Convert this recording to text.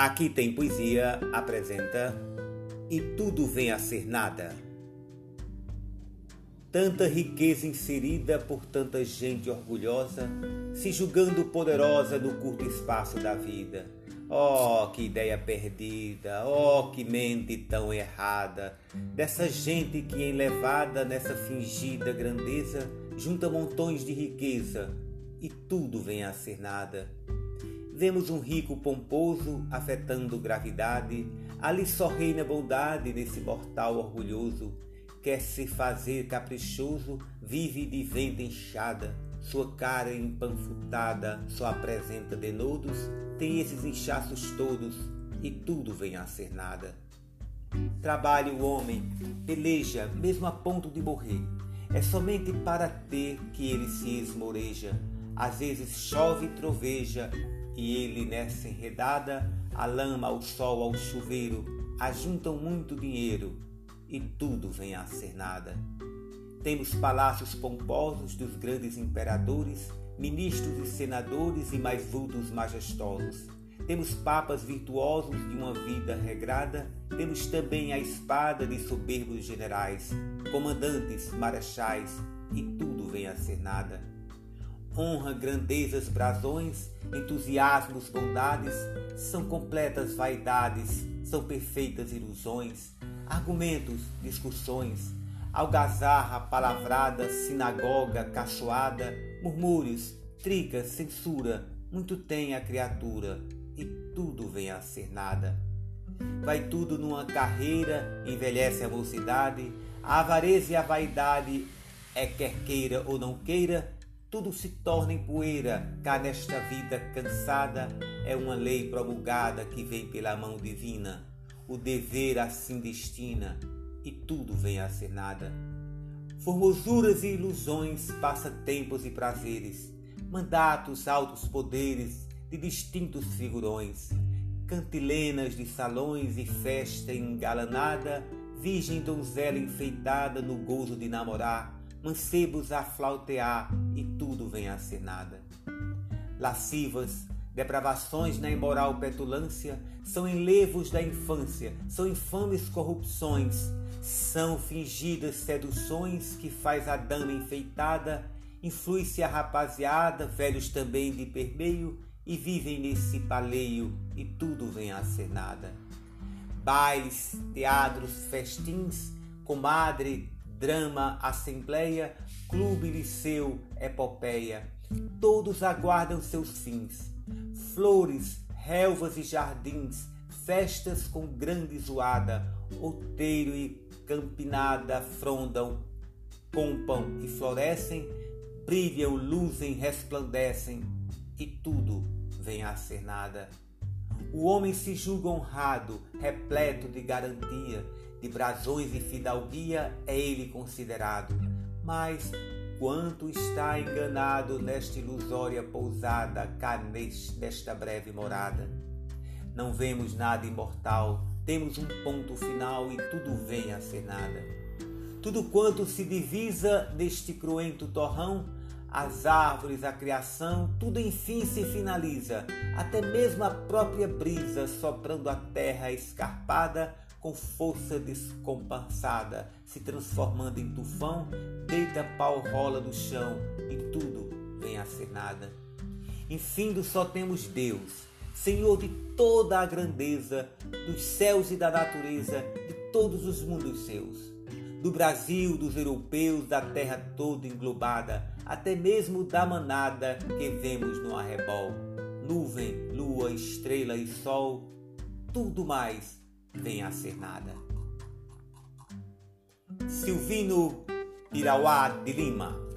Aqui tem poesia, apresenta E tudo vem a ser nada. Tanta riqueza inserida por tanta gente orgulhosa, se julgando poderosa no curto espaço da vida. Oh, que ideia perdida, oh, que mente tão errada, dessa gente que, enlevada nessa fingida grandeza, junta montões de riqueza e tudo vem a ser nada. Vemos um rico pomposo afetando gravidade, ali só reina bondade nesse mortal orgulhoso quer se fazer caprichoso, vive de venda inchada, sua cara empanfutada só apresenta denodos, tem esses inchaços todos e tudo vem a ser nada. Trabalha o homem, peleja, mesmo a ponto de morrer. É somente para ter que ele se esmoreja. Às vezes chove e troveja, e ele nessa enredada, a lama, ao sol, ao chuveiro, ajuntam muito dinheiro e tudo vem a ser nada. Temos palácios pomposos dos grandes imperadores, ministros e senadores e mais vultos majestosos. Temos papas virtuosos de uma vida regrada, temos também a espada de soberbos generais, comandantes, marechais, e tudo vem a ser nada. Honra, grandezas, brasões, entusiasmos, bondades, são completas vaidades, são perfeitas ilusões, argumentos, discussões, algazarra, palavrada, sinagoga, cachoada, murmúrios, tricas, censura, muito tem a criatura e tudo vem a ser nada. Vai tudo numa carreira, envelhece a mocidade, a avareza e a vaidade é quer queira ou não queira, tudo se torna em poeira, cá nesta vida cansada é uma lei promulgada que vem pela mão divina o dever assim destina e tudo vem a ser nada. Formosuras e ilusões, passatempos e prazeres, mandatos, altos poderes de distintos figurões, cantilenas de salões e festa engalanada, virgem donzela enfeitada no gozo de namorar, mancebos a flautear e vem a ser nada. Lascivas, Depravações na imoral petulância são enlevos da infância, são infames corrupções, são fingidas seduções que faz a dama enfeitada, influi-se a rapaziada, velhos também de permeio, e vivem nesse paleio, e tudo vem a ser nada. Bailes, teatros, festins, comadre, drama, assembleia, clube, liceu, epopeia, todos aguardam seus fins. Flores, relvas e jardins, festas com grande zoada, outeiro e campinada frondam, pompam e florescem, brilham, luzem, resplandecem, e tudo vem a ser nada. O homem se julga honrado, repleto de garantia, de brasões e fidalguia é ele considerado, mas quanto está enganado nesta ilusória pousada cá nesta breve morada. Não vemos nada imortal, temos um ponto final e tudo vem a ser nada. Tudo quanto se divisa neste cruento torrão, as árvores, a criação, tudo enfim se finaliza, até mesmo a própria brisa soprando a terra escarpada com força descompassada, se transformando em tufão, deita pau rola do chão e tudo vem a ser nada. Enfim, só temos Deus, Senhor de toda a grandeza, dos céus e da natureza, de todos os mundos seus. Do Brasil, dos europeus, da terra toda englobada, até mesmo da manada que vemos no arrebol. Nuvem, lua, estrela e sol, tudo mais vem a ser nada. Silvino Pirauá de Lima